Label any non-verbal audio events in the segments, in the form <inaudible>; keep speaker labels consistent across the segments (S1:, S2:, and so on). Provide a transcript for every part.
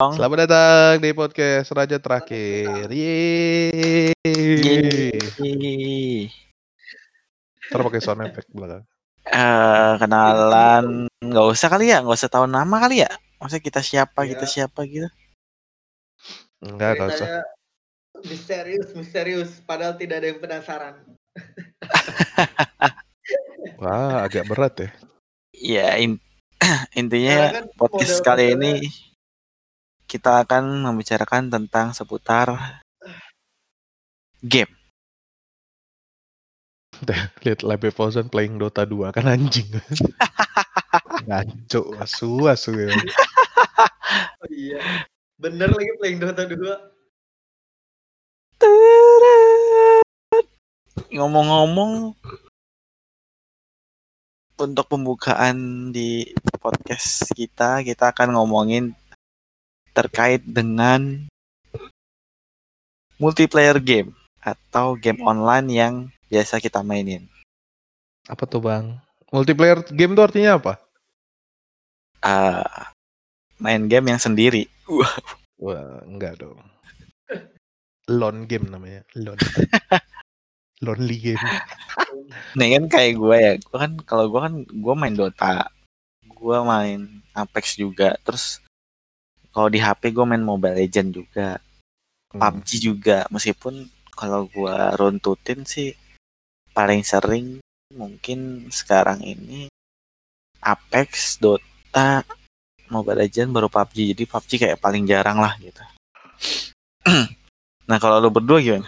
S1: Selamat datang di podcast Raja Terakhir. Yeay.
S2: Yeay.
S1: Ntar pakai sound effect belakang.
S2: Eh, kenalan nggak usah kali ya, nggak usah tahu nama kali ya. Maksudnya kita siapa, kita
S3: Iya.
S2: siapa gitu.
S1: Enggak, enggak usah.
S3: Misterius, misterius. Padahal tidak ada yang penasaran. <laughs>
S1: Wah, agak berat ya.
S2: Ya in- <clears throat> intinya
S3: Karena kan
S2: podcast kali ini kita akan membicarakan tentang seputar game. <laughs>
S1: Lihat Live Frozen playing Dota 2 kan anjing. <laughs> Ngaco, asu, asu ya. <laughs>
S3: Oh iya. Bener lagi playing Dota 2.
S2: Ngomong-ngomong untuk pembukaan di podcast kita, kita akan ngomongin terkait dengan multiplayer game atau game online yang biasa kita mainin.
S1: Apa tuh bang? Multiplayer game tuh artinya apa?
S2: Eh, main game yang sendiri. Wah, <laughs>
S1: Wah, enggak dong. Lone game namanya. Lone. <laughs> Lonely game.
S2: Nih kan kayak gue ya, gue kan kalau gue kan gue main Dota, gue main Apex juga, terus kalau di HP gue main Mobile Legend juga,
S1: Hmm.
S2: PUBG juga, meskipun kalau gue runtutin sih paling sering mungkin sekarang ini Apex, Dota, Mobile Legend baru PUBG, jadi PUBG kayak paling jarang lah gitu. <clears throat> nah kalau lu berdua gimana?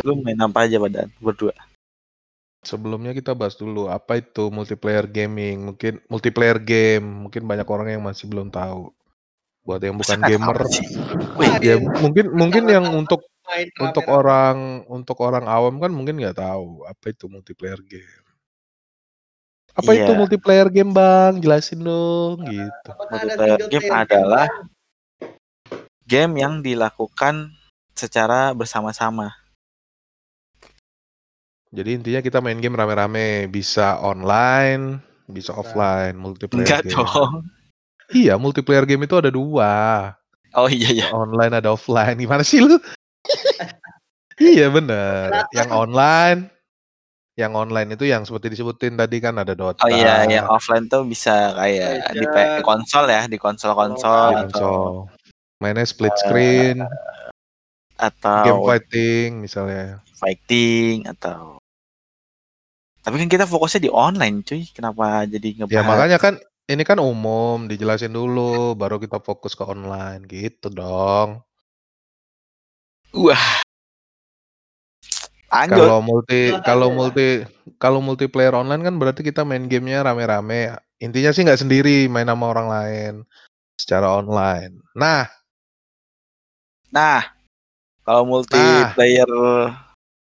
S2: Lu main apa aja badan berdua?
S1: Sebelumnya kita bahas dulu apa itu multiplayer gaming. Mungkin multiplayer game, mungkin banyak orang yang masih belum tahu. Buat yang bukan gamer?
S3: Wih,
S1: ya mungkin mungkin yang untuk
S3: main
S1: untuk orang untuk orang awam kan mungkin nggak tahu apa itu multiplayer game. Apa itu
S2: Iya.
S1: multiplayer game bang? Jelasin dong gitu.
S3: Apakah ada
S2: Multiplayer game adalah game yang dilakukan secara bersama-sama.
S1: Jadi intinya kita main game rame-rame, bisa online, bisa
S3: Bisa.
S1: offline, multiplayer
S2: Enggak
S1: game.
S2: dong.
S1: Iya, multiplayer game itu ada dua.
S2: Oh iya iya.
S1: Online ada offline. Gimana sih lu? <laughs> iya bener. Yang online, yang online itu yang seperti disebutin tadi kan ada Dota.
S2: Oh iya, yang offline tuh bisa kayak di, pe- di konsol ya, di konsol-konsol
S1: di
S2: atau
S1: konsol. Mainnya split screen,
S2: atau
S1: game fighting misalnya.
S2: fighting atau tapi kan kita fokusnya di online cuy kenapa jadi ngebahas
S1: Ya makanya kan ini kan umum, dijelasin dulu, baru kita fokus ke online gitu dong.
S2: wah
S1: Kalau multi kalau multi kalau multiplayer online kan berarti kita main gamenya rame-rame. Intinya sih nggak sendiri, main sama orang lain secara online. Nah,
S2: nah kalau multiplayer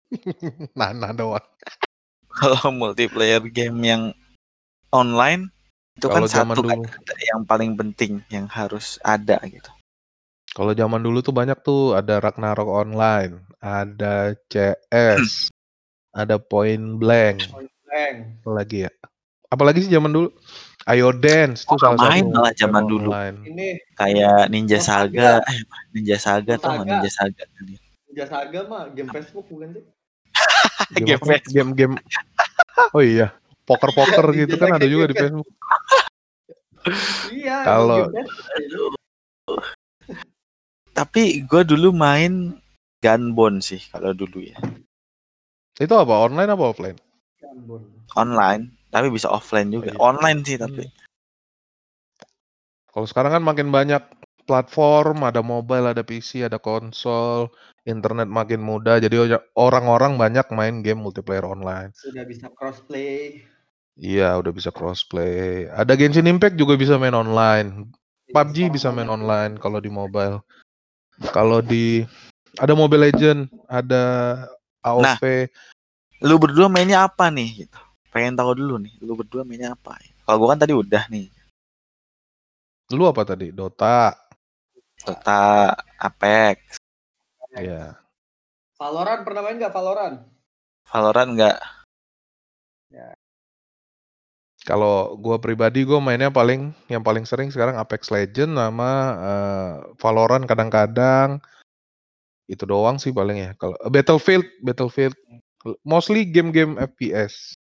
S2: <laughs>
S1: nah, nah doang.
S2: kalau multiplayer game yang online itu kan
S1: Kalau zaman
S2: satu kan
S1: dulu,
S2: yang paling penting yang harus ada gitu
S1: kalau zaman dulu tuh banyak tuh ada Ragnarok online, ada CS, ada Point Blank,
S3: Bang.
S1: apalagi ya? Apalagi sih zaman dulu? Ayo Dance tuh
S2: Oh,
S1: salah
S2: main
S1: satu
S2: malah zaman dulu.
S1: online.
S3: Ini
S2: kayak Ninja Saga eh Ninja Saga tuh
S3: Saga.
S2: Ninja Saga
S3: Ninja Saga mah game Facebook bukan sih? <laughs>
S2: Game
S1: game game Oh iya, poker-poker <laughs> gitu kan ada juga di. Facebook. <laughs>
S3: Iya.
S1: Kalau-
S2: tapi gue dulu main Gunbone sih kalau dulu ya
S1: Itu apa? Online apa offline?
S2: Online tapi bisa offline juga
S1: iya.
S2: online sih tapi
S1: Kalau sekarang kan makin banyak platform, ada mobile, ada PC, ada konsol, internet makin mudah, jadi orang-orang banyak main game multiplayer online.
S3: Sudah bisa crossplay.
S1: Iya, udah bisa crossplay. Ada Genshin Impact juga bisa main online. PUBG bisa main online kalau di mobile. Kalau di ada Mobile Legend, ada AOV.
S2: lu berdua mainnya apa nih gitu pengen tahu dulu nih lu berdua mainnya apa kalau gue kan tadi udah nih
S1: Lu apa tadi? Dota.
S2: Dota Apex
S1: Iya.
S3: Valorant pernah main nggak Valorant?
S2: Valorant enggak
S1: Kalau gua pribadi gua mainnya paling yang paling sering sekarang Apex Legends sama uh, Valorant kadang-kadang. Itu doang sih paling ya. Kalau Battlefield, Battlefield mostly game-game FPS.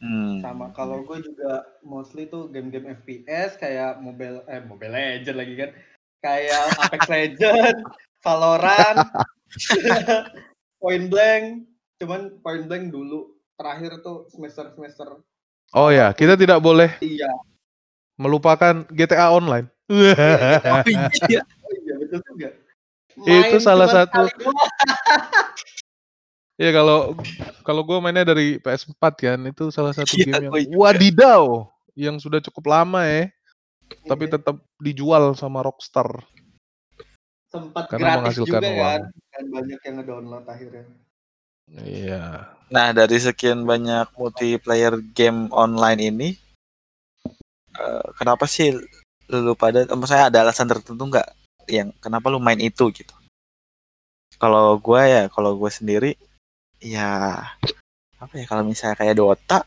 S3: Hmm. Sama kalau gue juga mostly tuh game-game FPS kayak Mobile eh Mobile Legend lagi kan. Kayak <laughs> Apex Legend, Valorant, <laughs> Point Blank. Cuman Point Blank dulu terakhir tuh semester-semester
S1: Oh ya, kita tidak boleh
S3: iya.
S1: melupakan GTA Online. <laughs>
S3: oh iya, oh iya betul juga.
S1: Main itu salah satu. <laughs> ya kalau kalau gue mainnya dari PS4 kan, itu salah satu ya, game yang wadidaw yang sudah cukup lama ya, tapi iya. tetap dijual sama Rockstar.
S3: Sempat Karena gratis juga uang. kan, dan banyak yang ngedownload akhirnya.
S1: Iya.
S2: Nah, dari sekian banyak multiplayer game online ini, uh, kenapa sih lu pada, um, saya ada alasan tertentu nggak yang kenapa lu main itu gitu? Kalau gue ya, kalau gue sendiri, ya apa ya kalau misalnya kayak Dota,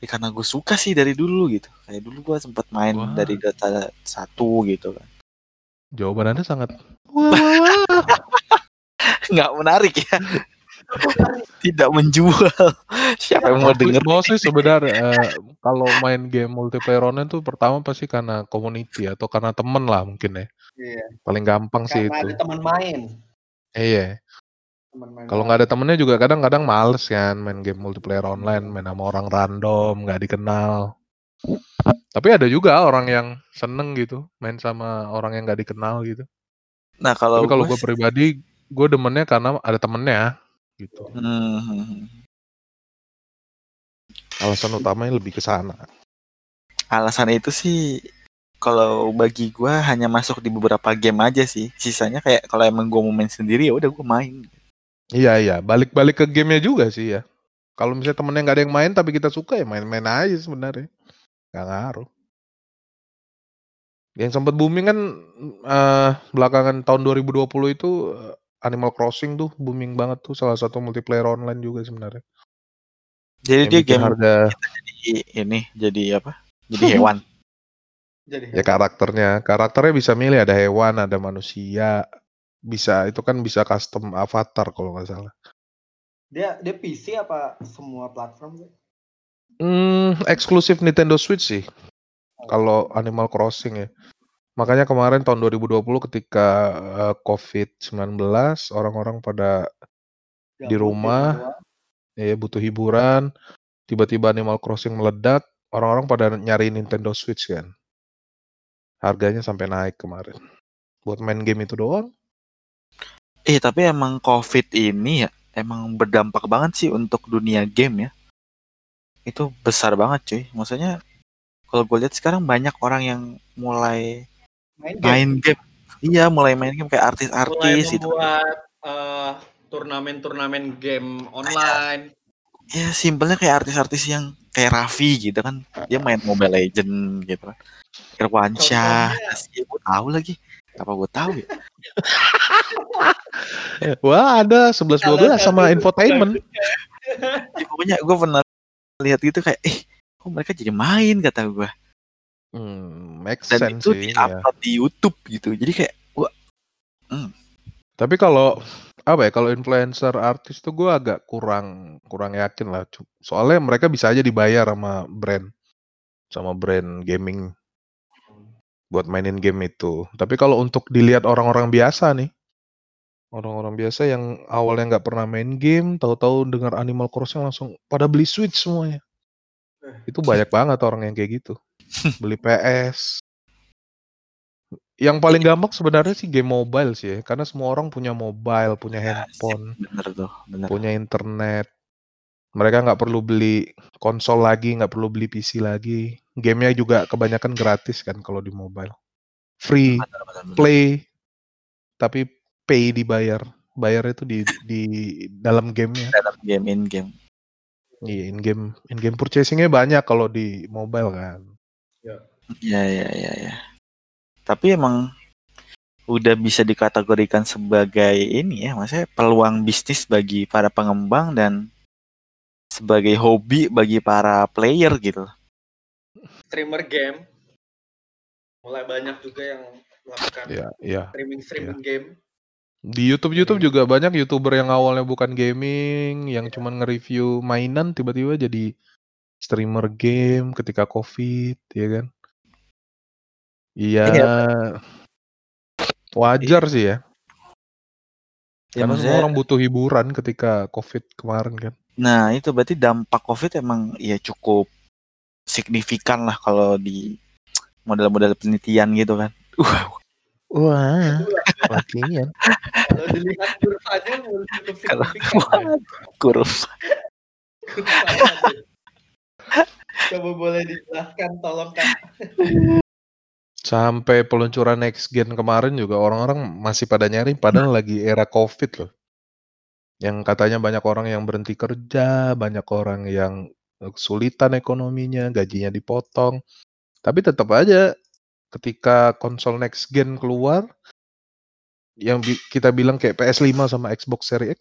S2: ya karena gue suka sih dari dulu gitu. Kayak dulu gue sempat main Wah. dari Dota satu gitu kan.
S1: Jawaban anda sangat <laughs>
S2: nggak menarik ya <laughs> tidak menjual. <laughs> Siapa yang mau denger?
S1: Mau sih sebenarnya uh, kalau main game multiplayer online tuh pertama pasti karena community atau karena temen lah mungkin ya. Iya. Paling gampang karena sih itu.
S3: Ada teman main.
S1: Iya. Kalau nggak ada temennya juga kadang-kadang males kan main game multiplayer online, main sama orang random, nggak dikenal. Tapi ada juga orang yang seneng gitu, main sama orang yang nggak dikenal gitu.
S2: Nah kalau
S1: kalau gue pribadi, gue demennya karena ada temennya gitu. Hmm. Alasan utamanya lebih ke sana.
S2: Alasan itu sih kalau bagi gue hanya masuk di beberapa game aja sih. Sisanya kayak kalau emang gue mau main sendiri ya udah gue main.
S1: Iya iya, balik-balik ke gamenya juga sih ya. Kalau misalnya temennya nggak ada yang main tapi kita suka ya main-main aja sebenarnya. Gak ngaruh. Yang sempat booming kan uh, belakangan tahun 2020 itu uh, Animal Crossing tuh booming banget tuh salah satu multiplayer online juga sebenarnya.
S2: Jadi dia game harga jadi ini jadi apa? Jadi <laughs> hewan.
S1: jadi hewan. Ya karakternya, karakternya bisa milih ada hewan, ada manusia, bisa itu kan bisa custom avatar kalau nggak salah.
S3: Dia dia PC apa semua platform?
S1: Hmm, eksklusif Nintendo Switch sih. Oh. Kalau Animal Crossing ya. Makanya kemarin tahun 2020 ketika uh, COVID-19 orang-orang pada ya, di rumah ya butuh hiburan, tiba-tiba Animal Crossing meledak, orang-orang pada nyari Nintendo Switch kan. Harganya sampai naik kemarin. Buat main game itu doang.
S2: Eh, tapi emang COVID ini ya emang berdampak banget sih untuk dunia game ya. Itu besar banget cuy. Maksudnya kalau gue lihat sekarang banyak orang yang mulai main game. Main game. Iya, mulai main game kayak artis-artis
S3: itu. Membuat uh, turnamen-turnamen game online.
S2: Ya, simpelnya kayak artis-artis yang kayak Raffi gitu kan. Dia main Mobile Legend gitu kan. Irwansyah. Ya, gue tahu lagi. Apa gue tahu ya? <laughs>
S1: Wah, ada 11 12 sama infotainment. <laughs>
S2: ya, pokoknya gue pernah lihat gitu kayak eh kok mereka jadi main kata gue.
S1: Hmm, make
S2: Dan
S1: sense
S2: itu
S1: sih,
S2: di-upload di YouTube gitu. Jadi kayak gua
S1: hmm. Tapi kalau apa ya, kalau influencer artis tuh gue agak kurang kurang yakin lah. Soalnya mereka bisa aja dibayar sama brand sama brand gaming buat mainin game itu. Tapi kalau untuk dilihat orang-orang biasa nih, orang-orang biasa yang awalnya nggak pernah main game, tahu-tahu dengar Animal Crossing langsung pada beli Switch semuanya. Eh. Itu banyak banget orang yang kayak gitu <laughs> beli PS. Yang paling iya. gampang sebenarnya sih game mobile sih ya, karena semua orang punya mobile, punya ya, handphone,
S2: bener tuh, bener.
S1: punya internet. Mereka nggak perlu beli konsol lagi, nggak perlu beli PC lagi. Gamenya juga kebanyakan gratis kan kalau di mobile. Free, bener, bener, bener. play, tapi pay dibayar. Bayar itu di di dalam gamenya.
S2: Dalam game in game.
S1: Iya, in game in game purchasingnya banyak kalau di mobile kan.
S2: Ya, ya, ya, ya. Tapi emang udah bisa dikategorikan sebagai ini ya, maksudnya peluang bisnis bagi para pengembang dan sebagai hobi bagi para player gitu.
S3: streamer game mulai banyak juga yang melakukan
S1: Iya, iya.
S3: streaming streaming game
S1: Di YouTube YouTube juga banyak YouTuber yang awalnya bukan gaming, yang cuman nge-review mainan tiba-tiba jadi streamer game ketika Covid, ya kan? Iya.
S2: Iya.
S1: Wajar sih ya.
S2: Ya,
S1: Karena semua orang butuh hiburan ketika Covid kemarin kan.
S2: Nah, itu berarti dampak Covid emang ya cukup signifikan lah kalau di model-model penelitian gitu kan. Uh,
S1: Wah, <laughs> makin.
S3: kalau dilihat kurvanya cukup
S2: Kalau-
S3: signifikan <laughs>
S2: kurus.
S3: Kurvanya. coba boleh dijelaskan tolong kan <laughs>
S1: Sampai peluncuran next gen kemarin juga orang-orang masih pada nyari padahal lagi era Covid loh. Yang katanya banyak orang yang berhenti kerja, banyak orang yang kesulitan ekonominya, gajinya dipotong. Tapi tetap aja ketika konsol next gen keluar yang bi- kita bilang kayak PS5 sama Xbox Series X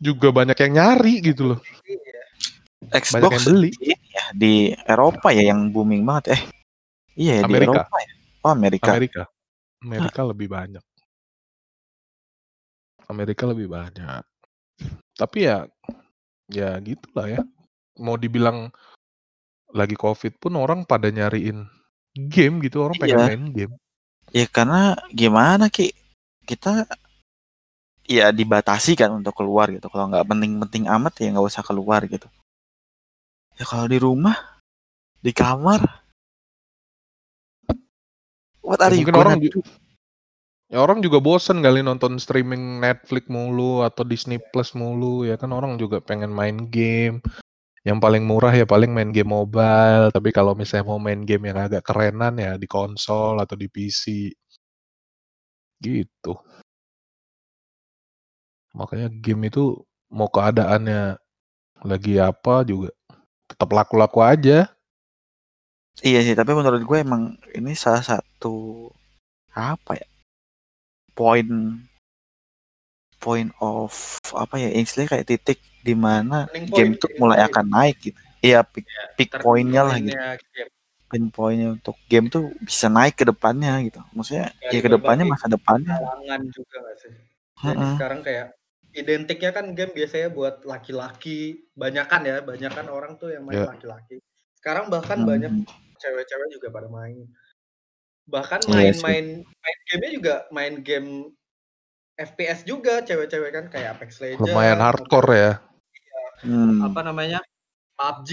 S1: juga banyak yang nyari gitu loh.
S2: Xbox
S1: Banyak yang beli.
S2: di, ya, di Eropa ya yang booming banget. Eh, iya ya di
S1: Amerika.
S2: Eropa ya. Oh Amerika.
S1: Amerika. Amerika lebih banyak. Amerika lebih banyak. Tapi ya ya gitulah ya. Mau dibilang lagi Covid pun orang pada nyariin game gitu, orang pengen
S2: Iya.
S1: main game.
S2: Ya karena gimana ki kita ya dibatasi kan untuk keluar gitu. Kalau nggak penting-penting amat ya nggak usah keluar gitu. Ya kalau di rumah, di kamar, what are
S1: Ya,
S2: you
S1: mungkin orang
S2: do?
S1: ya orang juga bosen kali nonton streaming Netflix mulu atau Disney Plus mulu ya kan orang juga pengen main game. Yang paling murah ya paling main game mobile, tapi kalau misalnya mau main game yang agak kerenan ya di konsol atau di PC. Gitu. Makanya game itu mau keadaannya lagi apa juga tetap laku-laku aja.
S2: Iya sih, tapi menurut gue emang ini salah satu apa ya? Point point of apa ya? Istilahnya kayak titik di mana game
S3: turning
S2: mulai
S3: point.
S2: akan naik gitu. Iya, peak, peak
S3: Turning
S2: point-nya lah gitu.
S3: game.
S2: Pin pointnya untuk game tuh bisa naik ke depannya gitu. Maksudnya
S3: Ya,
S2: ya ke depannya masa depannya.
S3: kalangan juga gak sih jadi
S2: Heeh.
S3: sekarang kayak identiknya kan game biasanya buat laki-laki banyakan ya banyakan orang tuh yang main
S1: Ya.
S3: laki-laki sekarang bahkan
S2: Hmm.
S3: banyak cewek-cewek juga pada main bahkan
S2: Iya
S3: main-main main gamenya juga main game FPS juga cewek-cewek kan kayak Apex Legends
S1: Lumayan hardcore ya.
S2: Hmm.
S3: apa namanya PUBG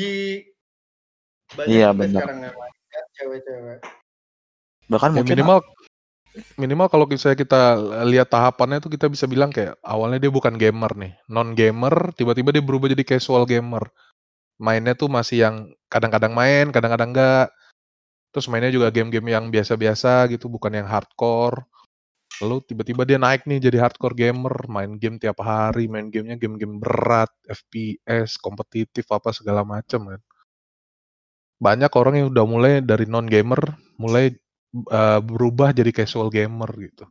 S3: banyak
S2: Iya,
S3: juga
S2: benar.
S3: sekarang yang main kan, cewek-cewek
S2: Bahkan
S1: Ya,
S2: mungkin
S1: minimal minimal kalau misalnya kita lihat tahapannya tuh kita bisa bilang kayak awalnya dia bukan gamer nih, non gamer, tiba-tiba dia berubah jadi casual gamer. Mainnya tuh masih yang kadang-kadang main, kadang-kadang enggak. Terus mainnya juga game-game yang biasa-biasa gitu, bukan yang hardcore. Lalu tiba-tiba dia naik nih jadi hardcore gamer, main game tiap hari, main gamenya game-game berat, FPS, kompetitif apa segala macam kan. Banyak orang yang udah mulai dari non gamer mulai uh, berubah jadi casual gamer gitu.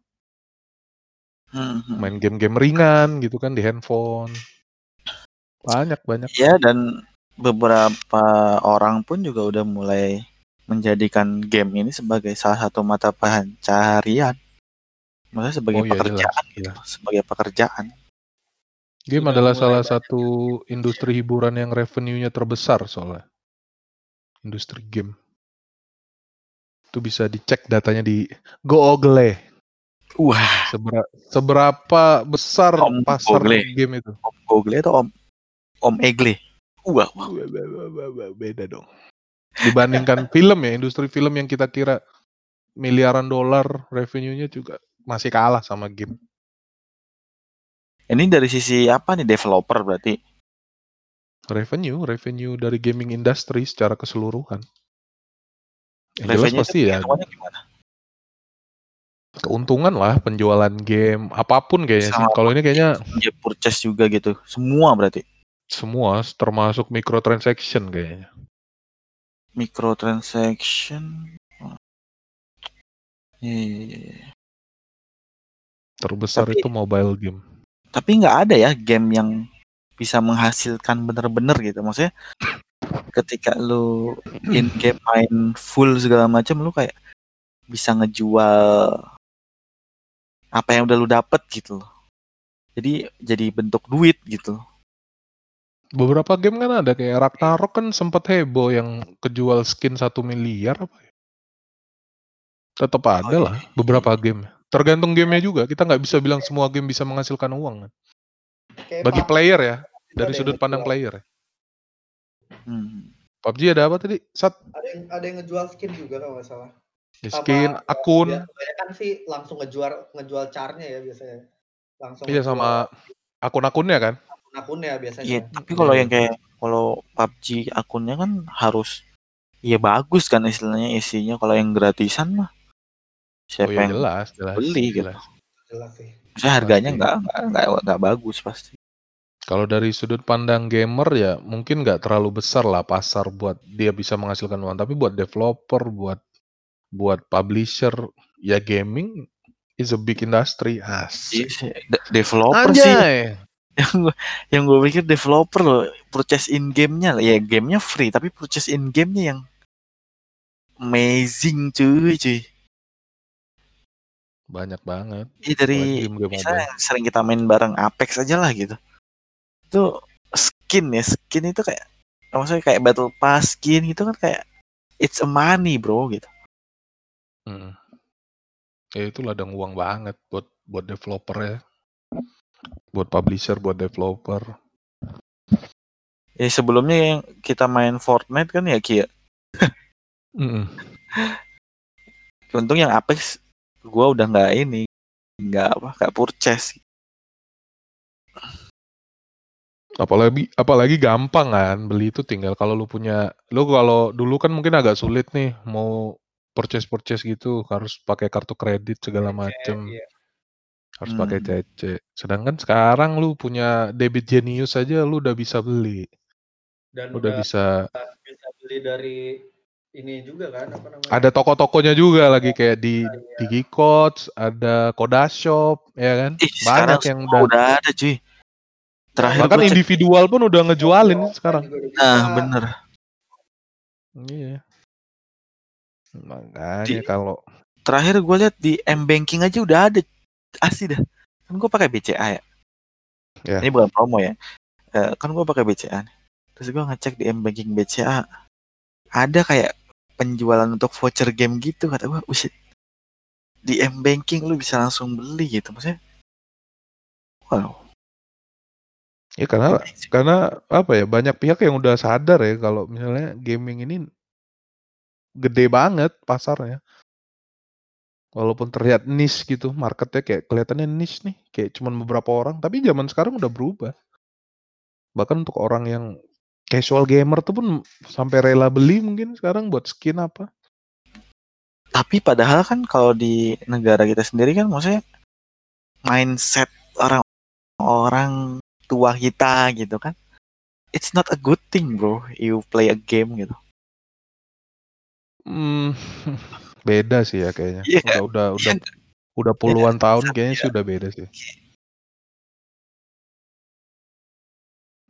S2: Hmm, hmm.
S1: Main game-game ringan gitu kan di handphone. Banyak banyak.
S2: Iya dan beberapa orang pun juga udah mulai menjadikan game ini sebagai salah satu mata pencaharian. Maksudnya sebagai
S1: Oh iya,
S2: pekerjaan
S1: jelas,
S2: gitu,
S1: jelas.
S2: sebagai pekerjaan.
S1: Game
S3: Sudah
S1: adalah salah satu industri hiburan yang revenue-nya terbesar soalnya. Industri game. Itu bisa dicek datanya di Google.
S2: Wah,
S1: Sebera- seberapa besar
S2: Om
S1: pasar
S2: Google.
S1: game itu?
S2: Om Google atau Om Om Egle? Wah, wah.
S1: Be- be- be- be- be- Beda dong. Dibandingkan <laughs> film ya, industri film yang kita kira miliaran dolar revenue-nya juga masih kalah sama game.
S2: Ini dari sisi apa nih developer berarti?
S1: Revenue, revenue dari gaming industry secara keseluruhan. Yang jelas pasti ya
S2: gimana?
S1: keuntungan lah penjualan game apa pun
S2: kayaknya
S1: Kalau ini kayaknya
S2: Dia purchase juga gitu. Semua berarti.
S1: Semua termasuk microtransaction kayaknya.
S2: Microtransaction. Iya, iya, iya, iya.
S1: Terbesar
S2: Tapi-
S1: itu mobile game.
S2: Tapi nggak ada ya game yang bisa menghasilkan bener-bener gitu. Maksudnya ketika lu in game main full segala macam lu kayak bisa ngejual apa yang udah lu dapet gitu loh. Jadi jadi bentuk duit gitu.
S1: Beberapa game kan ada kayak Ragnarok kan sempat heboh yang kejual skin satu miliar apa ya? Tetap ada
S2: Oh,
S1: lah
S2: iya.
S1: beberapa game. Tergantung gamenya juga. Kita nggak bisa bilang semua game bisa menghasilkan uang. kan. Bagi player ya, dari
S3: ada
S1: sudut pandang
S3: ngejual.
S1: player. ya.
S2: Hmm.
S1: PUBG ada apa tadi? Sat,
S3: Ada yang ada yang ngejual skin juga kalau nggak salah.
S1: ya,
S3: Sama
S1: skin,
S3: ya,
S1: akun,
S3: ya, kebanyakan sih langsung ngejual ngejual carnya ya biasanya. Langsung
S1: iya
S3: ngejual
S1: sama akun-akunnya kan.
S3: Akun-akunnya
S2: Iya,
S3: biasanya.
S2: tapi kalau
S1: Iya.
S2: yang kayak kalau PUBG akunnya kan harus ya bagus kan istilahnya isinya. Kalau yang gratisan mah
S1: Oh
S2: siapa
S1: ya
S2: yang
S1: jelas, jelas,
S2: beli gitu.
S1: jelas.
S3: Jelas sih.
S2: Maksudnya harganya nggak nggak nggak bagus pasti.
S1: Kalau dari sudut pandang gamer ya mungkin nggak terlalu besar lah pasar buat dia bisa menghasilkan uang. Tapi buat developer, buat buat publisher, ya gaming is a big industry.
S2: Iya
S1: Asik.
S2: sih, de- developer sih
S1: Anjay.
S2: Yang gue yang gue pikir developer loh purchase in gamenya ya gamenya free tapi purchase in gamenya yang amazing cuy cuy
S1: Banyak banget.
S2: Iya dari misalnya
S1: mobile.
S2: yang sering kita main bareng Apex aja lah gitu itu skin ya skin itu kayak maksudnya kayak battle pass skin gitu kan kayak it's a money bro gitu
S1: Mm. Ya itu ladang uang banget buat buat developer ya. Buat publisher, buat developer.
S2: ya sebelumnya yang kita main Fortnite kan ya Kia <laughs>
S1: Mm-mm.
S2: untung yang Apex gua udah nggak ini nggak apa nggak purchase
S1: Apalagi apalagi gampang kan beli itu tinggal kalau lu punya lu kalau dulu kan mungkin agak sulit nih mau purchase purchase gitu harus pakai kartu kredit segala macem
S3: Iya.
S1: Harus pakai
S2: Hmm.
S1: CC. Sedangkan sekarang lu punya debit Genius aja lu udah bisa beli.
S3: Dan
S1: Udah
S3: udah
S1: bisa
S3: bisa beli dari ini juga kan apa namanya?
S1: ada toko-tokonya juga lagi kayak di
S3: Iya.
S1: Digi Codes, ada Kodashop ya kan.
S2: Ih, sekarang
S1: Banyak yang udah
S2: udah ada cuy terakhir
S1: bahkan individual pun udah ngejualin sekarang.
S3: Juga udah
S2: nah bener
S1: Iya.
S2: Di-
S1: Makanya kalau
S2: terakhir gue lihat di M banking aja udah ada asli dah. Kan gue pakai BCA ya.
S1: Ya.
S2: ini bukan promo ya. Eh, kan gue pakai BCA nih. terus gue ngecek di M banking BCA ada kayak penjualan untuk voucher game gitu kata gue usit di M banking lu bisa langsung beli gitu maksudnya. Wow.
S1: Ya karena karena apa ya banyak pihak yang udah sadar ya kalau misalnya gaming ini gede banget pasarnya. Walaupun terlihat niche gitu, marketnya kayak kelihatannya niche nih, kayak cuman beberapa orang, tapi zaman sekarang udah berubah. Bahkan untuk orang yang casual gamer tuh pun sampai rela beli mungkin sekarang buat skin apa.
S2: tapi padahal kan kalau di negara kita sendiri kan maksudnya mindset orang-orang tua kita gitu kan it's not a good thing bro you play a game gitu
S1: Hmm, <laughs> beda sih ya kayaknya.
S2: Iya.
S1: Udah udah udah <laughs> udah puluhan tahun
S2: Iya.
S1: kayaknya sih udah beda sih.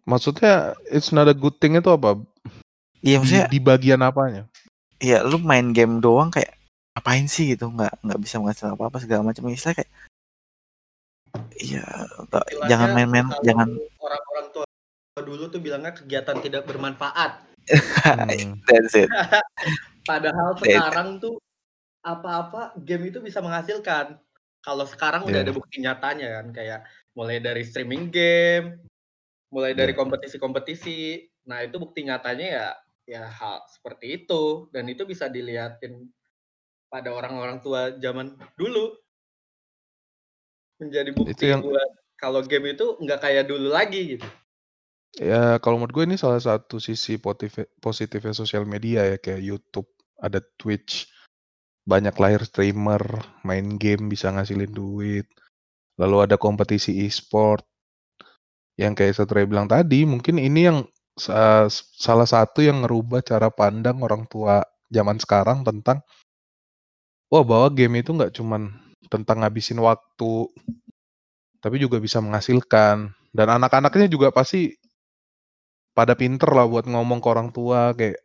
S1: Maksudnya it's not a good thing itu apa?
S2: iya
S1: Di,
S2: maksudnya
S1: di bagian apanya?
S2: Iya, lu main game doang kayak ngapain sih gitu nggak nggak bisa menghasilkan apa apa segala macam istilah kayak iya jangan main-main jangan
S3: orang-orang tua dulu tuh bilangnya kegiatan tidak bermanfaat. <laughs>
S1: Hmm.
S2: that's it <laughs>
S3: Padahal
S2: Beda.
S3: sekarang tuh apa-apa game itu bisa menghasilkan. Kalau sekarang udah
S1: Iya.
S3: ada bukti nyatanya kan kayak mulai dari streaming game, mulai dari
S1: Iya.
S3: kompetisi-kompetisi. Nah, itu bukti nyatanya ya ya hal seperti itu dan itu bisa dilihatin pada orang-orang tua zaman dulu. Menjadi bukti
S1: yang-
S3: buat kalau game itu nggak kayak dulu lagi gitu.
S1: Ya kalau menurut gue ini salah satu sisi positif positifnya sosial media ya kayak YouTube, ada Twitch, banyak lahir streamer, main game bisa ngasilin duit. Lalu ada kompetisi e-sport. Yang kayak Satria bilang tadi, mungkin ini yang sa- salah satu yang ngerubah cara pandang orang tua zaman sekarang tentang wah bahwa game itu nggak cuman tentang ngabisin waktu, tapi juga bisa menghasilkan. Dan anak-anaknya juga pasti pada pinter lah buat ngomong ke orang tua kayak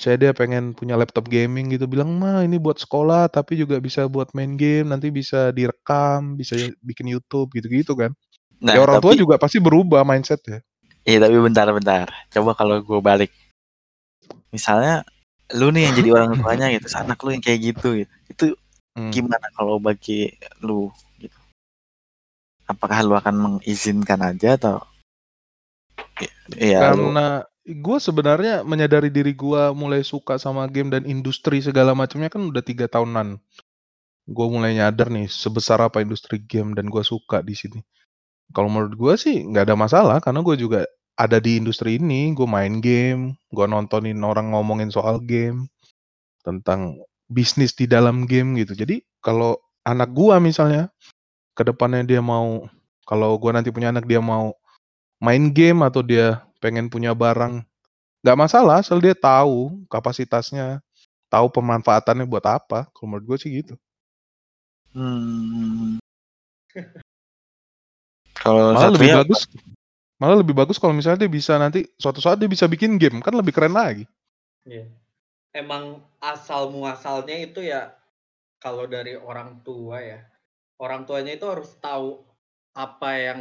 S1: saya dia pengen punya laptop gaming gitu bilang mah ini buat sekolah tapi juga bisa buat main game nanti bisa direkam bisa bikin YouTube gitu-gitu kan
S2: Nah,
S1: ya orang tua
S2: tapi,
S1: juga pasti berubah mindset ya
S2: Iya, tapi bentar-bentar. Coba kalau gue balik. Misalnya lu nih yang jadi orang tuanya gitu, <laughs> anak lu yang kayak gitu gitu. Itu
S1: Hmm.
S2: gimana kalau bagi lu gitu? Apakah lu akan mengizinkan aja atau Iya, lu
S1: karena gue sebenarnya menyadari diri gue mulai suka sama game dan industri segala macamnya kan udah tiga tahunan. Gue mulai nyadar nih sebesar apa industri game dan gue suka di sini. Kalau menurut gue sih nggak ada masalah karena gue juga ada di industri ini gue main game gue nontonin orang ngomongin soal game tentang bisnis di dalam game gitu. Jadi kalau anak gue misalnya ke depannya dia mau kalau gue nanti punya anak dia mau main game atau dia pengen punya barang. Nggak masalah asal dia tahu kapasitasnya tahu pemanfaatannya buat apa. Kalau menurut gue sih gitu.
S2: Hmm, <laughs> kalau
S1: malah lebih
S2: Satria
S1: bagus malah lebih bagus kalau misalnya dia bisa nanti suatu saat dia bisa bikin game kan lebih keren lagi.
S3: Iya. Emang asal muasalnya itu ya kalau dari orang tua ya. Orang tuanya itu harus tahu apa yang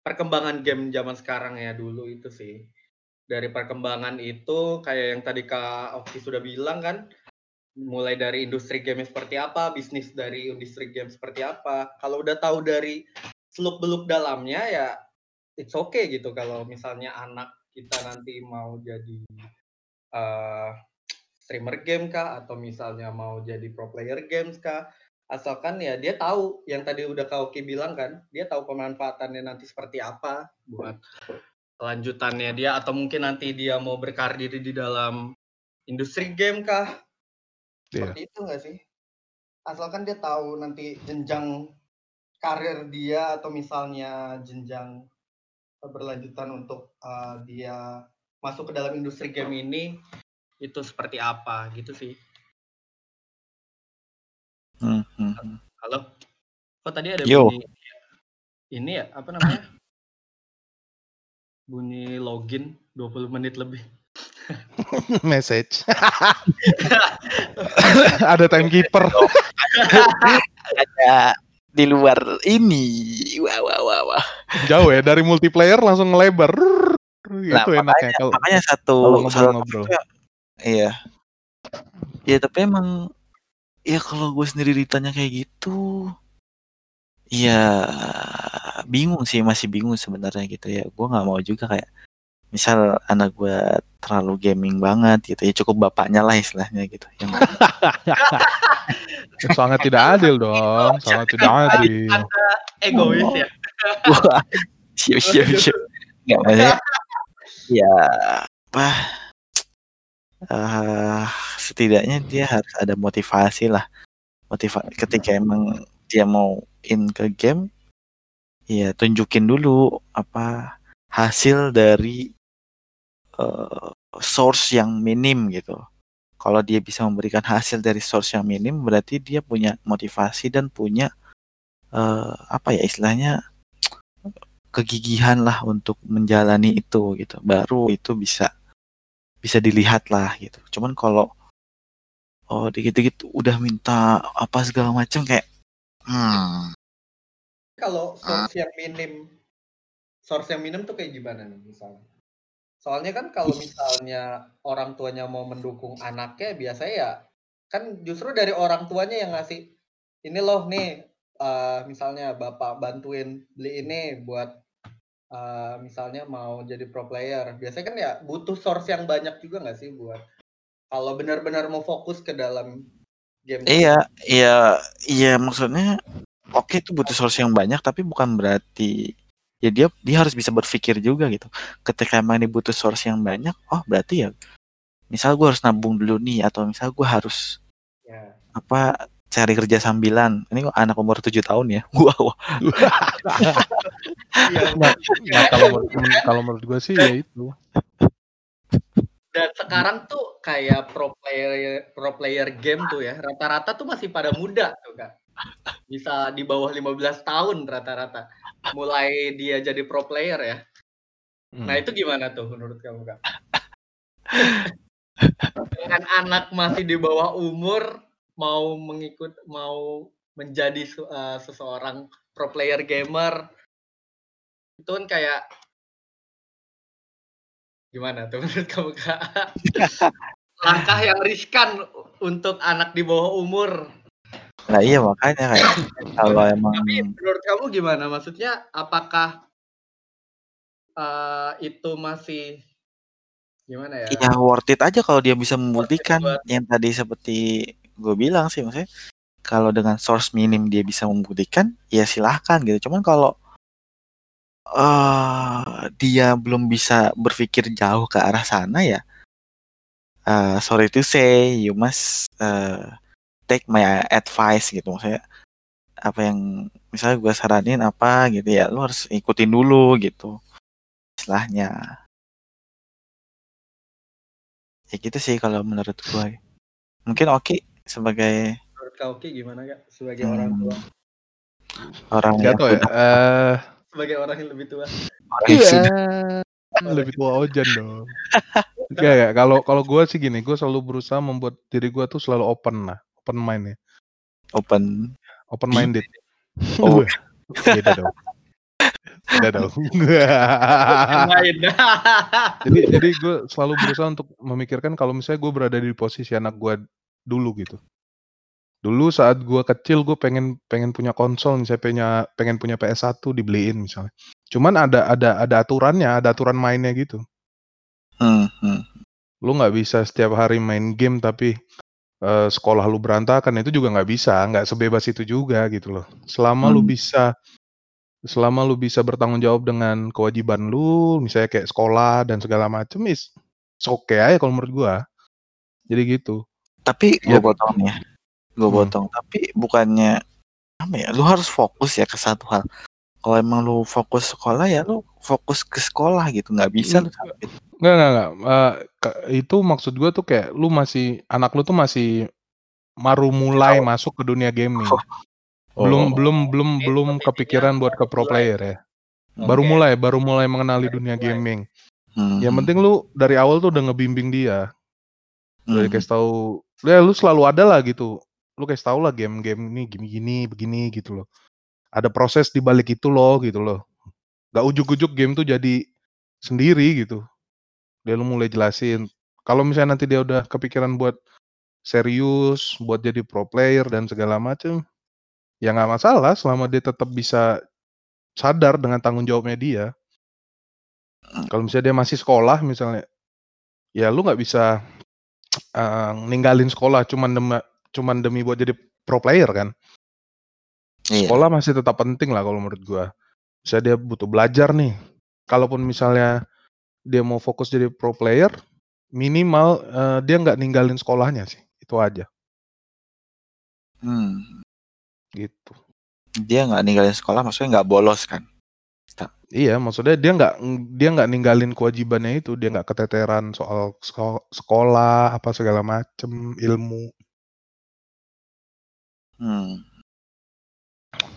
S3: perkembangan game zaman sekarang ya dulu itu sih. Dari perkembangan itu kayak yang tadi Kak Oki sudah bilang kan mulai dari industri game seperti apa, bisnis dari industri game seperti apa. Kalau udah tahu dari seluk beluk dalamnya ya it's okay gitu kalau misalnya anak kita nanti mau jadi eh, streamer game kah atau misalnya mau jadi pro player games kah asalkan ya dia tahu yang tadi udah Kak Oki bilang kan dia tahu pemanfaatannya nanti seperti apa buat kelanjutannya dia atau mungkin nanti dia mau berkarir di dalam industri game kah?
S1: Iya.
S3: seperti itu nggak sih? Asalkan dia tahu nanti jenjang karir dia atau misalnya jenjang berlanjutan untuk uh, dia masuk ke dalam industri game ini itu seperti apa gitu sih
S2: Hmm, hmm,
S3: halo? Kok tadi ada
S2: Yo.
S3: bunyi ini ya apa namanya? Bunyi login 20 menit lebih. <laughs>
S1: Message. <laughs> Ada timekeeper.
S2: Ada di luar ini. Wah wah wah wah.
S1: Jauh ya dari multiplayer langsung ngelebar.
S2: Nah,
S1: itu enaknya kalau
S2: makanya satu
S1: kalau
S2: satu ya- iya ya tapi emang ya kalau gue sendiri ditanya kayak gitu ya bingung sih masih bingung sebenarnya gitu ya. Gue nggak mau juga kayak misal anak gue terlalu gaming banget gitu ya cukup bapaknya lah istilahnya gitu yang <laughs>
S1: sangat tidak adil dong sangat tidak adil.
S3: Anda egois ya.
S2: Wah, siap siap siap. Nggak maksudnya ya apa eh setidaknya dia harus ada motivasi lah. Motivasi ketika emang dia mau in ke game ya tunjukin dulu apa hasil dari eh, source yang minim gitu. Kalau dia bisa memberikan hasil dari source yang minim berarti dia punya motivasi dan punya eh, apa ya istilahnya kegigihan lah untuk menjalani itu gitu. Baru itu bisa bisa dilihat lah gitu. Cuman kalau oh dikit-dikit udah minta apa segala macam kayak hmm.
S3: Kalau source yang minim source yang minim tuh kayak gimana nih misalnya? Soalnya kan kalau misalnya orang tuanya mau mendukung anaknya biasanya ya kan justru dari orang tuanya yang ngasih ini loh nih eh, misalnya bapak bantuin beli ini buat eh, misalnya mau jadi pro player biasanya kan ya butuh source yang banyak juga nggak sih buat kalau benar-benar mau fokus ke dalam game
S2: iya iya iya maksudnya oke itu butuh source yang banyak tapi bukan berarti ya dia dia harus bisa berpikir juga gitu ketika emang ini butuh source yang banyak oh berarti ya misal gue harus nabung dulu nih atau misal gue harus
S3: ya.
S2: apa cari kerja sambilan ini kok anak umur 7 tahun ya <laughs> wow
S3: Iya,
S1: nah, nah, kalau menurut kalau menurut gue sih ya itu
S3: Dan sekarang tuh kayak pro player pro player game tuh ya, rata-rata tuh masih pada muda tuh, Kak. Bisa di bawah 15 tahun rata-rata. mulai dia jadi pro player ya.
S1: Hmm.
S3: Nah itu gimana tuh menurut kamu kak? Dengan anak masih di bawah umur mau mengikut mau menjadi eh, seseorang pro player gamer itu kan kayak gimana tuh <laughs> menurut kamu kak? <laughs> Langkah yang riskan untuk anak di bawah umur.
S2: Nah iya makanya kayak <coughs> kalau emang
S3: Tapi menurut kamu gimana? Maksudnya apakah eh, itu masih gimana ya?
S2: ya worth it aja kalau dia bisa membuktikan yang tadi seperti gue bilang sih maksudnya kalau dengan source minim dia bisa membuktikan ya silahkan gitu. Cuman kalau eh dia belum bisa berpikir jauh ke arah sana ya eh sorry to say you must eh, take my advice gitu. Maksudnya apa yang misalnya gue saranin apa gitu ya lu harus ikutin dulu gitu istilahnya. Ya gitu sih kalau menurut gue mungkin oke sebagai
S3: Menurut kau Ki gimana kak? Sebagai
S2: Hmm.
S3: orang tua,
S2: orang
S1: Gak
S2: yang
S1: ya. Eh,
S3: sebagai orang yang lebih tua.
S2: orang
S1: iya.
S2: sudah
S1: Lebih tua Ojan dong. Gak ya. Kalau kalau gue sih gini, gue selalu berusaha membuat diri gue tuh selalu open lah, open mind ya,
S2: open
S1: open minded. <laughs>
S2: Oh.
S1: Beda dong. Beda dong. <laughs> Jadi jadi gue selalu berusaha untuk memikirkan kalau misalnya gue berada di posisi anak gue dulu gitu. Dulu saat gue kecil gue pengen pengen punya konsol, misalnya punya pengen punya PS1 dibeliin misalnya. Cuman ada ada ada aturannya, ada aturan mainnya gitu.
S2: hmm, hmm.
S1: Lu nggak bisa setiap hari main game tapi eh, sekolah lu berantakan itu juga nggak bisa, nggak sebebas itu juga gitu loh. Selama lu
S2: Hmm.
S1: bisa selama lu bisa bertanggung jawab dengan kewajiban lu, misalnya kayak sekolah dan segala macem, is it's okay aja kalau menurut gua. Jadi gitu.
S2: Tapi gue
S1: Ya.
S2: potong nih ya gue
S1: Hmm.
S2: potong tapi bukannya apa ya lu harus fokus ya ke satu hal kalau emang lu fokus sekolah ya lu fokus ke sekolah gitu nggak bisa lu sampai
S1: Nggak, nggak, nggak. Eh, ke- itu maksud gua tuh kayak lu masih anak lu tuh masih baru mulai masuk ke dunia gaming. Belum
S2: Oh.
S1: belum belum
S3: Ini
S1: belum kepikiran buat ke
S3: baru
S1: pro player ya. Baru
S3: Oke.
S1: mulai, baru mulai mengenali dunia gaming.
S2: Hmm,
S1: Yang penting lu dari awal tuh udah ngebimbing dia. Udah
S2: hmm.
S1: dikasih tahu, ya lu selalu ada lah gitu. Lu kasih tahu lah game-game ini gini-gini, begini gitu loh. Ada proses di balik itu loh gitu loh. Gak ujuk-ujuk game tuh jadi sendiri gitu. Dia lu mulai jelasin. Kalau misalnya nanti dia udah kepikiran buat serius, buat jadi pro player dan segala macem, ya nggak masalah selama dia tetap bisa sadar dengan tanggung jawabnya dia. Kalau misalnya dia masih sekolah misalnya, ya lu nggak bisa eh, ninggalin sekolah cuman demi cuman demi buat jadi pro player kan.
S2: Iya.
S1: Sekolah masih tetap penting lah kalau menurut gua. Misalnya dia butuh belajar nih. Kalaupun misalnya dia mau fokus jadi pro player, minimal eh, dia nggak ninggalin sekolahnya sih. Itu aja
S2: Hmm.
S1: gitu.
S2: dia nggak ninggalin sekolah maksudnya nggak bolos kan
S1: Iya, maksudnya dia nggak dia nggak ninggalin kewajibannya itu, dia nggak keteteran soal seko- sekolah apa segala macem ilmu.
S2: hmm.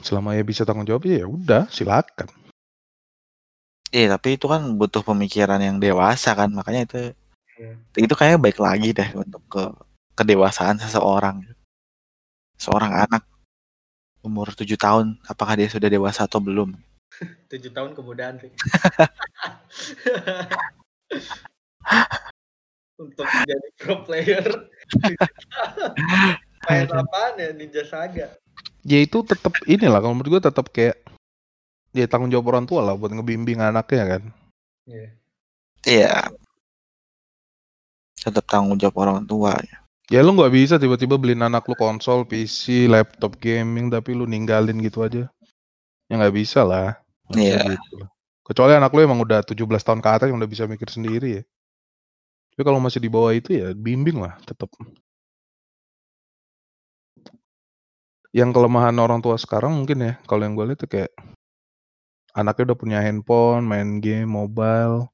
S1: Selama ya bisa tanggung jawab ya udah silakan.
S2: Iya tapi itu kan butuh pemikiran yang dewasa kan makanya itu
S3: Iya.
S2: itu kayaknya baik lagi deh untuk ke kedewasaan seseorang seorang anak umur tujuh tahun apakah dia sudah dewasa atau belum
S3: Tujuh tahun kemudian sih. Untuk jadi pro player. Main apaan ya Ninja Saga?
S1: Ya itu tetap inilah kalau menurut gue tetap kayak ya tanggung jawab orang tua lah buat ngebimbing anaknya kan.
S3: Iya.
S2: iya tetap tanggung jawab orang tua ya.
S1: Ya lu nggak bisa tiba-tiba beliin anak lu konsol, PC, laptop gaming tapi lu ninggalin gitu aja. Ya nggak bisa lah.
S2: Iya.
S1: gitu. Kecuali anak lu emang udah 17 tahun ke atas yang udah bisa mikir sendiri ya. Tapi kalau masih di bawah itu ya bimbing lah tetap. Yang kelemahan orang tua sekarang mungkin ya, kalau yang gue lihat tuh kayak anaknya udah punya handphone, main game, mobile,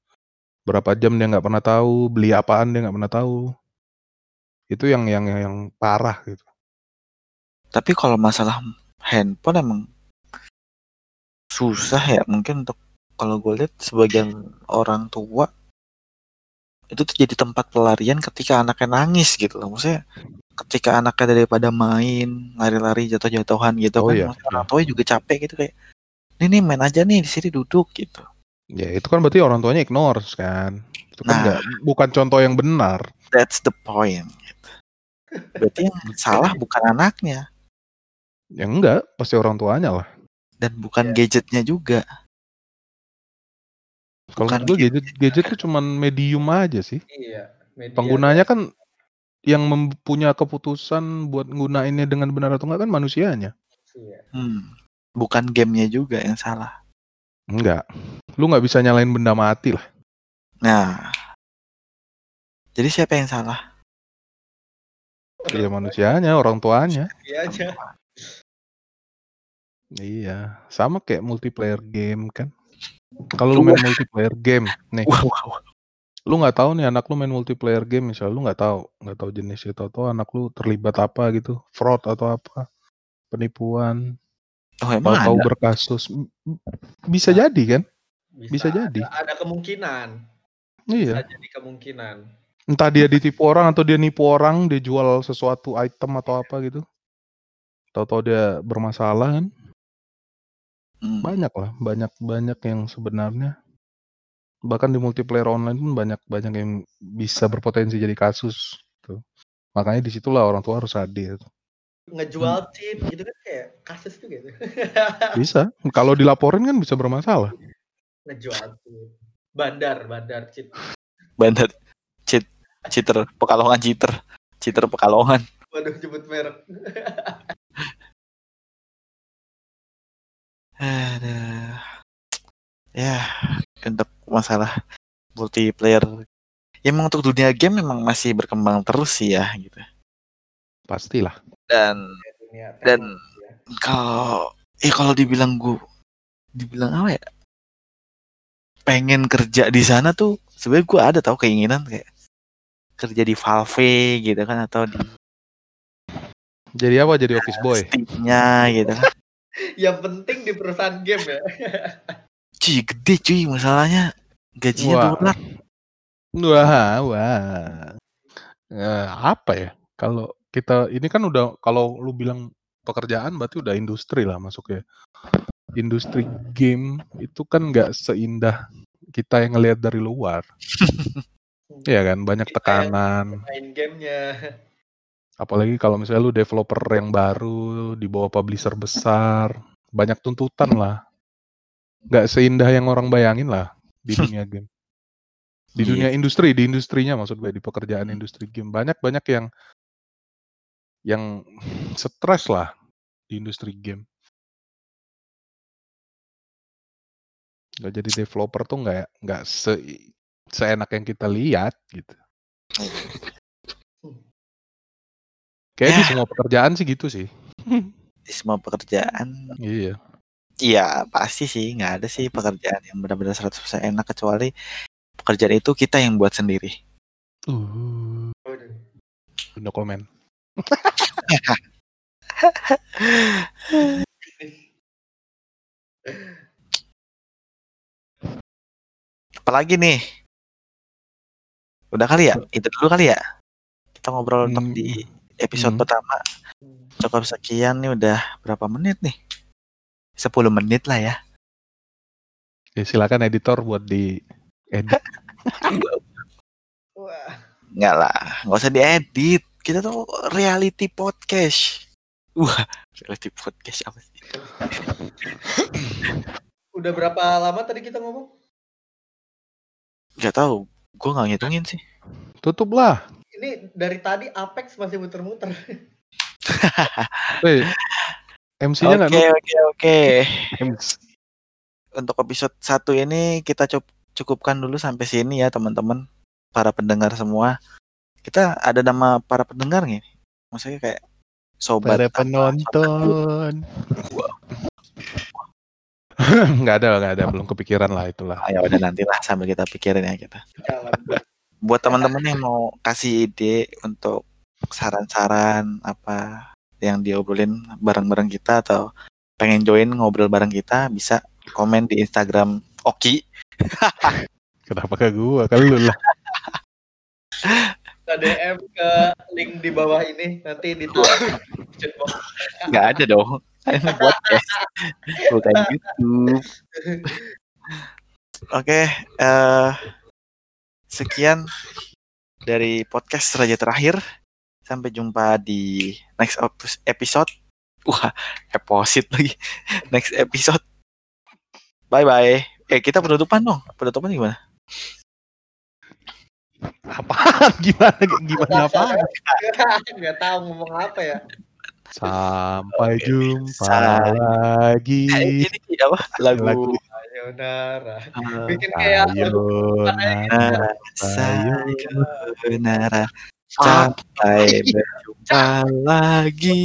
S1: berapa jam dia nggak pernah tahu, beli apaan dia nggak pernah tahu. Itu yang yang yang parah gitu.
S2: tapi kalau masalah handphone emang susah ya mungkin untuk kalau gue lihat sebagian orang tua itu tuh jadi tempat pelarian ketika anaknya nangis gitu loh maksudnya ketika anaknya daripada main lari-lari jatuh-jatuhan gitu
S1: Oh
S2: kan
S1: iya,
S2: maksudnya orang
S1: iya.
S2: tua juga capek gitu kayak ini nih main aja nih di sini duduk gitu
S1: Ya itu kan berarti orang tuanya ignore kan. Itu kan
S2: Nah.
S1: nggak bukan contoh yang benar.
S2: that's the point gitu. berarti yang salah <laughs> bukan anaknya
S1: Ya enggak, pasti orang tuanya lah.
S2: Dan bukan
S3: Iya.
S2: gadgetnya juga
S1: Kalau gue gadget gadget tuh cuman medium aja sih.
S3: Iya. Media
S1: Penggunanya kan yang mempunyya keputusan buat nggunainnya dengan benar atau enggak kan manusianya.
S3: Iya.
S2: hmm. bukan gamenya juga yang salah
S1: Enggak. Lu nggak bisa nyalain benda mati lah.
S2: nah jadi siapa yang salah
S1: Iya manusianya, orang tuanya.
S3: Iya aja.
S1: Iya, sama kayak multiplayer game kan. Kalau lu main multiplayer game, nih,
S2: wow, wow.
S1: lu nggak tahu nih anak lu main multiplayer game, misalnya lu nggak tahu, nggak tahu jenisnya, tahu-tahu anak lu terlibat apa gitu, fraud atau apa, penipuan,
S2: oh emang ada
S1: berkasus, bisa jadi kan? Bisa jadi.
S3: Ada, ada kemungkinan.
S1: Iya.
S3: Bisa jadi kemungkinan.
S1: Entah dia ditipu orang atau dia nipu orang, dia jual sesuatu item atau apa gitu. Tahu-tahu dia bermasalah kan?
S2: Hmm.
S1: Banyak lah, banyak banyak yang sebenarnya bahkan di multiplayer online pun banyak banyak yang bisa berpotensi jadi kasus. Tuh. Makanya di situlah orang tua harus hadir.
S3: Ngejual chip gitu kan kayak kasus tuh gitu.
S1: Bisa, kalau dilaporin kan bisa bermasalah.
S3: Ngejual chip. Bandar, bandar chip.
S2: bandar cheat cheater pekalongan cheater cheater pekalongan
S3: Waduh jemput merek. <laughs>
S2: Aduh. ya untuk masalah multiplayer ya emang untuk dunia game memang masih berkembang terus sih ya gitu
S1: Pastilah.
S2: dan
S3: Dunia
S2: Dan-
S3: ya.
S2: kalau eh kalau dibilang gua dibilang apa ya pengen kerja di sana tuh sebenarnya gua ada tahu keinginan kayak kerja di Valve gitu kan atau di
S1: Jadi apa? Jadi office boy.
S2: Steam-nya gitu kan
S3: Yang penting di perusahaan game ya.
S2: cuy gede cuy masalahnya gajinya
S1: Wah.
S2: dolar
S1: Wah, wah. Eh, apa ya? Kalau kita ini kan udah kalau lu bilang pekerjaan berarti udah industri lah masuknya. Industri game itu kan nggak seindah kita yang ngelihat dari luar. <laughs> Iya kan, banyak
S3: Kita
S1: tekanan.
S3: Main gamenya.
S1: Apalagi kalau misalnya lu developer yang baru di bawah publisher besar, banyak tuntutan lah. Nggak seindah yang orang bayangin lah di <laughs> dunia game. Di
S2: Iya.
S1: dunia industri, di industrinya maksud gue di pekerjaan industri game banyak banyak yang yang stres lah di industri game. Nggak jadi developer tuh nggak nggak se seenak yang kita lihat gitu. <laughs> Kayak di
S2: Ya.
S1: semua pekerjaan sih gitu sih. <laughs>
S2: di semua pekerjaan
S1: Iya.
S2: Iya pasti sih nggak ada sih pekerjaan yang benar-benar 100% enak kecuali pekerjaan itu kita yang buat sendiri.
S1: Uh, no comment. <laughs>
S2: Apalagi nih? Udah kali ya? Itu dulu kali ya? Kita ngobrol
S1: Hmm.
S2: di episode
S1: Hmm.
S2: pertama cukup sekian nih udah berapa menit nih? 10 menit lah ya.
S1: Ya, silakan editor buat di edit. <laughs>
S3: Wah.
S2: Nggak lah, nggak usah diedit. Kita tuh reality podcast. Wah, reality podcast apa sih? <laughs>
S3: Udah berapa lama tadi kita ngomong?
S2: Gak tahu, gue nggak ngitungin sih.
S1: Tutup lah.
S3: Ini dari tadi Apex masih muter-muter. <laughs>
S1: MC-nya
S2: Oke, oke, oke.
S1: MC.
S2: Untuk episode satu ini kita cukupkan dulu sampai sini ya teman-teman, para pendengar semua. Kita ada nama para pendengar nih. Maksudnya kayak sobat
S1: Para penonton. <laughs> nggak ada, nggak ada. Belum kepikiran lah itulah.
S2: Ah, ya udah nantilah sambil kita pikirin ya kita. Buat teman-teman yang mau kasih ide untuk saran-saran apa yang diobrolin bareng-bareng kita atau pengen join ngobrol bareng kita bisa komen di Instagram Oki. <laughs>
S1: Kenapa ke gua? Kan lu lah.
S3: DM ke link di bawah ini nanti di description box.
S2: Nggak ada dong. <laughs> Podcast. Bukan YouTube. <laughs> Oke, eh sekian dari podcast Raja Terakhir. Sampai jumpa di next episode. Wah, eposit lagi. <laughs> Next episode. Bye bye. Eh, kita penutupan dong. Penutupan gimana?
S1: Apaan? <laughs> Gimana gimana apaan? <laughs>
S3: Nggak tahu ngomong apa ya.
S1: Sampai jumpa lagi.
S2: Eh, ini apa? Lagu,
S1: Lagu.
S3: Sayonara.
S2: eh,
S3: Bikin kayak
S1: Sayonara,
S2: sayonara. Sampai <laughs> berjumpa lagi.